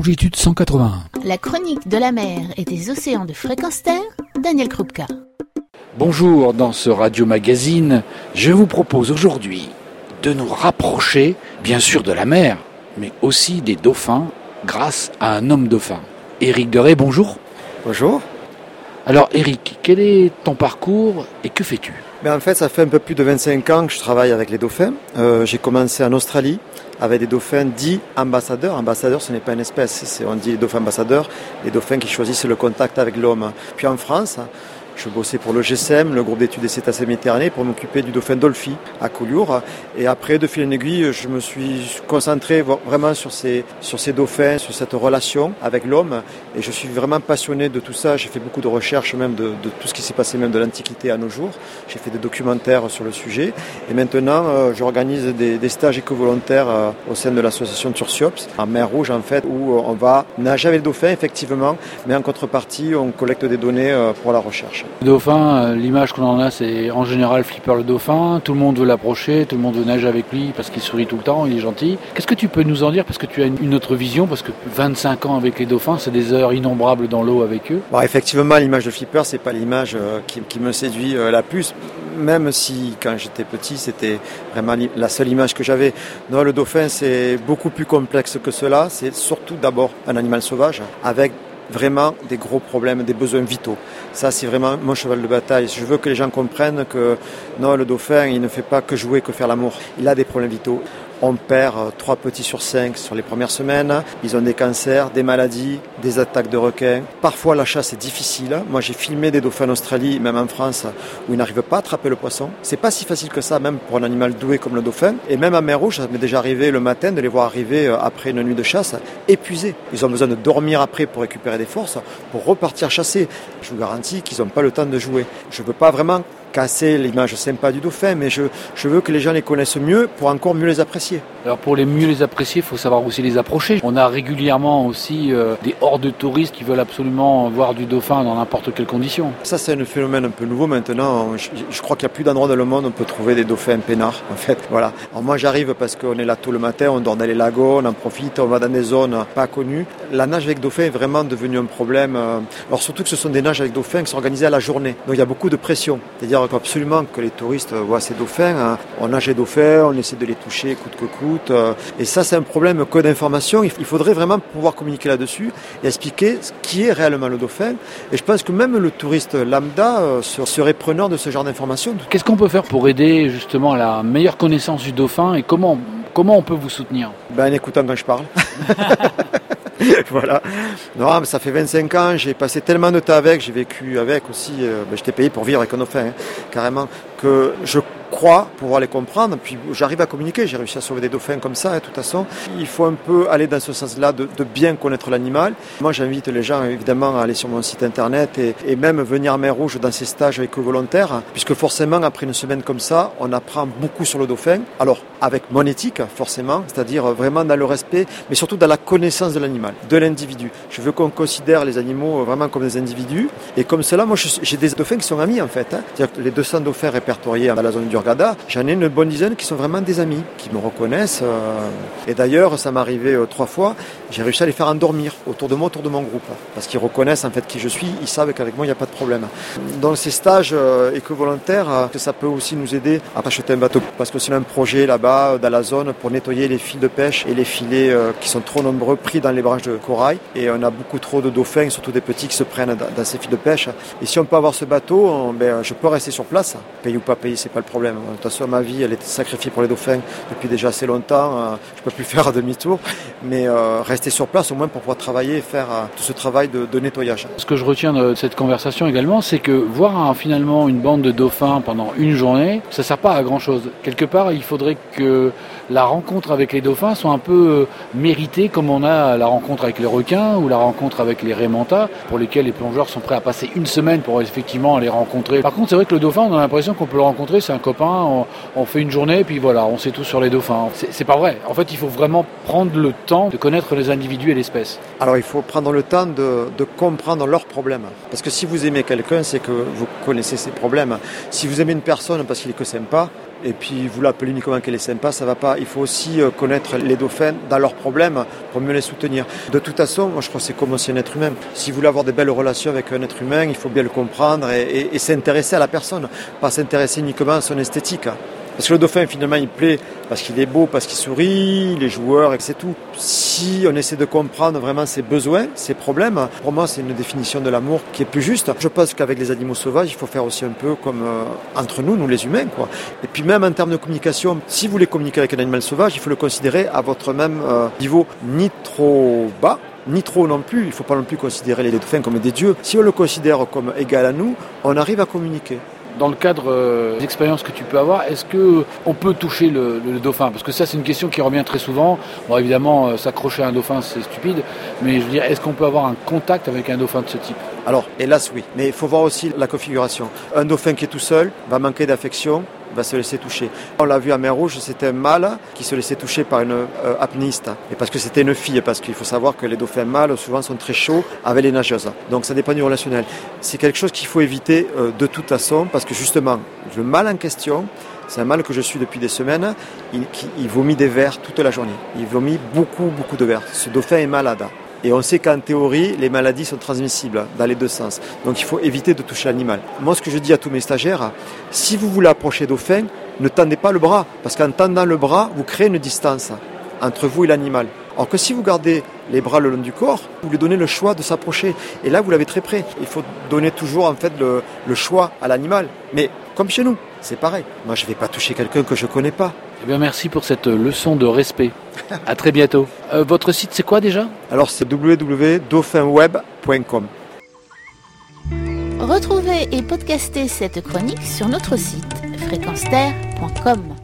longitude 181. La chronique de la mer et des océans de fréquence terre, Daniel Krupka. Bonjour, dans ce radio magazine, je vous propose aujourd'hui de nous rapprocher, bien sûr, de la mer, mais aussi des dauphins grâce à un homme dauphin. Éric Deray, bonjour. Bonjour. Alors Éric, quel est ton parcours et que fais-tu? Ben, En fait, ça fait un peu plus de 25 ans que je travaille avec les dauphins. Euh, j'ai commencé en Australie avec des dauphins dits ambassadeurs. Ambassadeurs, ce n'est pas une espèce, on dit les dauphins ambassadeurs, les dauphins qui choisissent le contact avec l'homme. Puis en France, je bossais pour le GSM, le groupe d'études des cétacés méditerranéens, pour m'occuper du dauphin Dolphy à Collioure. Et après, de fil en aiguille, je me suis concentré vraiment sur ces, sur ces dauphins, sur cette relation avec l'homme. Et je suis vraiment passionné de tout ça. J'ai fait beaucoup de recherches même de, tout ce qui s'est passé même de l'Antiquité à nos jours. J'ai fait des documentaires sur le sujet. Et maintenant, euh, j'organise des, des, stages éco-volontaires euh, au sein de l'association Tursiops, en mer Rouge en fait, où on va nager avec les dauphins effectivement, mais en contrepartie, on collecte des données euh, pour la recherche. Le dauphin, euh, l'image qu'on en a, c'est en général Flipper le dauphin. Tout le monde veut l'approcher, tout le monde veut nager avec lui parce qu'il sourit tout le temps, il est gentil. Qu'est-ce que tu peux nous en dire? Parce que tu as une autre vision, parce que 25 ans avec les dauphins, c'est des heures innombrables dans l'eau avec eux. Effectivement, l'image de Flipper, c'est pas l'image euh, qui, me séduit euh, la plus même si quand j'étais petit c'était vraiment la seule image que j'avais. Non, le dauphin c'est beaucoup plus complexe que cela. C'est surtout d'abord un animal sauvage avec vraiment des gros problèmes, des besoins vitaux. Ça, c'est vraiment mon cheval de bataille. Je veux que les gens comprennent que non, le dauphin, il ne fait pas que jouer, que faire l'amour. Il a des problèmes vitaux. On perd euh, trois petits sur cinq sur les premières semaines. Ils ont des cancers, des maladies, des attaques de requins. Parfois, la chasse est difficile. Moi, j'ai filmé des dauphins en Australie, même en France, où ils n'arrivent pas à attraper le poisson. C'est pas si facile que ça, même pour un animal doué comme le dauphin. Et même à mer Rouge, ça m'est déjà arrivé le matin de les voir arriver euh, après une nuit de chasse, épuisés. Ils ont besoin de dormir après pour récupérer des forces, pour repartir chasser. Je vous garantis qu'ils n'ont pas le temps de jouer. Je veux pas vraiment casser l'image sympa du dauphin, mais je, je, veux que les gens les connaissent mieux pour encore mieux les apprécier. Alors pour les mieux les apprécier, il faut savoir aussi les approcher. On a régulièrement aussi euh, des hordes de touristes qui veulent absolument voir du dauphin dans n'importe quelle condition. Ça c'est un phénomène un peu nouveau maintenant. Je, crois qu'il n'y a plus d'endroits dans le monde où on peut trouver des dauphins peinards en fait. Voilà. Alors moi j'arrive parce qu'on est là tout le matin, on dort dans les lagons, on en profite, on va dans des zones pas connues. La nage avec dauphin est vraiment devenu un problème. Euh, alors surtout que ce sont des nages avec dauphins qui sont organisés à la journée. Donc il y a beaucoup de pression. C'est-à-dire il faut absolument que les touristes voient ces dauphins. Hein. On nage les dauphins, on essaie de les toucher coûte que coûte. Euh. Et ça, c'est un problème que d'information. Il faudrait vraiment pouvoir communiquer là-dessus et expliquer ce qui est réellement le dauphin. Et je pense que même le touriste lambda euh, serait preneur de ce genre d'informations. Qu'est-ce qu'on peut faire pour aider justement à la meilleure connaissance du dauphin et comment, comment on peut vous soutenir? Ben en écoutant quand je parle. voilà. Non, mais ça fait 25 ans, j'ai passé tellement de temps avec, j'ai vécu avec aussi, euh, ben, j'étais payé pour vivre avec un dauphin, hein, carrément, que je crois pouvoir les comprendre. Puis j'arrive à communiquer, j'ai réussi à sauver des dauphins comme ça, de toute façon. Il faut un peu aller dans ce sens-là de, bien connaître l'animal. Moi, j'invite les gens évidemment à aller sur mon site internet et, même venir à Mer Rouge dans ces stages éco-volontaires, puisque forcément, après une semaine comme ça, on apprend beaucoup sur le dauphin. Alors, avec mon éthique, forcément, c'est-à-dire vraiment dans le respect, mais surtout dans la connaissance de l'animal, de l'individu. Je veux qu'on considère les animaux vraiment comme des individus. Et comme cela, moi, j'ai des dauphins qui sont amis, en fait. Hein. C'est-à-dire que les 200 dauphins répertoriés dans la zone du j'en ai une bonne dizaine qui sont vraiment des amis, qui me reconnaissent. Euh. et d'ailleurs, ça m'est arrivé euh, trois fois, j'ai réussi à les faire endormir autour de moi, autour de mon groupe. Parce qu'ils reconnaissent en fait qui je suis, ils savent qu'avec moi, il n'y a pas de problème. Dans ces stages euh, éco-volontaires, ça peut aussi nous aider à acheter un bateau. Parce que c'est un projet là-bas, dans la zone, pour nettoyer les fils de pêche et les filets qui sont trop nombreux pris dans les branches de corail. Et on a beaucoup trop de dauphins, surtout des petits, qui se prennent dans ces fils de pêche. Et si on peut avoir ce bateau, ben, je peux rester sur place. Payer ou pas payer, c'est pas le problème. De toute façon, ma vie, elle était sacrifiée pour les dauphins depuis déjà assez longtemps. Euh, je ne peux plus faire demi-tour. Mais euh, rester sur place au moins pour pouvoir travailler et faire euh, tout ce travail de, nettoyage. Ce que je retiens de cette conversation également, c'est que voir finalement une bande de dauphins pendant une journée, ça ne sert pas à grand-chose. Quelque part, il faudrait que la rencontre avec les dauphins soit un peu méritée comme on a la rencontre avec les requins ou la rencontre avec les raimentas, pour lesquels les plongeurs sont prêts à passer une semaine pour effectivement les rencontrer. Par contre, c'est vrai que le dauphin, on a l'impression qu'on peut le rencontrer, c'est un copain on, fait une journée, puis voilà, on sait tout sur les dauphins. C'est pas vrai. En fait, il faut vraiment prendre le temps de connaître les individus et l'espèce. Alors, il faut prendre le temps de, comprendre leurs problèmes. Parce que si vous aimez quelqu'un, c'est que vous connaissez ses problèmes. Si vous aimez une personne parce qu'il est que sympa, Et puis vous l'appelez uniquement qu'elle est sympa, ça va pas. Il faut aussi euh, connaître les dauphins dans leurs problèmes pour mieux les soutenir. De toute façon, moi je crois que c'est comme aussi un être humain. Si vous voulez avoir des belles relations avec un être humain, il faut bien le comprendre et, et s'intéresser à la personne, pas s'intéresser uniquement à son esthétique. Parce que le dauphin, finalement, il plaît parce qu'il est beau, parce qu'il sourit, les joueurs, et c'est tout. Si on essaie de comprendre vraiment ses besoins, ses problèmes, pour moi, c'est une définition de l'amour qui est plus juste. Je pense qu'avec les animaux sauvages, il faut faire aussi un peu comme euh, entre nous, nous les humains. Et puis même en termes de communication, si vous voulez communiquer avec un animal sauvage, il faut le considérer à votre même euh, niveau, ni trop bas, ni trop non plus. Il ne faut pas non plus considérer les dauphins comme des dieux. Si on le considère comme égal à nous, on arrive à communiquer dans le cadre euh, des expériences que tu peux avoir, est-ce que on peut toucher le, dauphin? Parce que ça, c'est une question qui revient très souvent. Bon, évidemment, euh, s'accrocher à un dauphin, c'est stupide, mais je veux dire, est-ce qu'on peut avoir un contact avec un dauphin de ce type? Alors, hélas, oui. Mais il faut voir aussi la configuration. Un dauphin qui est tout seul va manquer d'affection, va se laisser toucher. On l'a vu à Mer Rouge, c'était un mâle qui se laissait toucher par une euh, apnéiste. Et parce que c'était une fille, parce qu'il faut savoir que les dauphins mâles souvent sont très chauds avec les nageuses. Donc ça dépend du relationnel. C'est quelque chose qu'il faut éviter euh, de toute façon, parce que justement, le mâle en question, c'est un mâle que je suis depuis des semaines. Il, il, vomit des vers toute la journée. Il vomit beaucoup, beaucoup de vers. Ce dauphin est malade. Et on sait qu'en théorie, les maladies sont transmissibles dans les deux sens. Donc il faut éviter de toucher l'animal. Moi, ce que je dis à tous mes stagiaires, si vous voulez approcher dauphin, ne tendez pas le bras. Parce qu'en tendant le bras, vous créez une distance entre vous et l'animal. Alors que si vous gardez les bras le long du corps, vous lui donnez le choix de s'approcher. Et là, vous l'avez très près. Il faut donner toujours en fait le, le choix à l'animal. Mais comme chez nous, c'est pareil. Moi, je ne vais pas toucher quelqu'un que je ne connais pas. Eh bien, merci pour cette leçon de respect. à très bientôt. Euh, votre site, c'est quoi déjà? Alors, c'est www.dauphinweb.com. Retrouvez et podcastez cette chronique sur notre site fréquenceterre.com.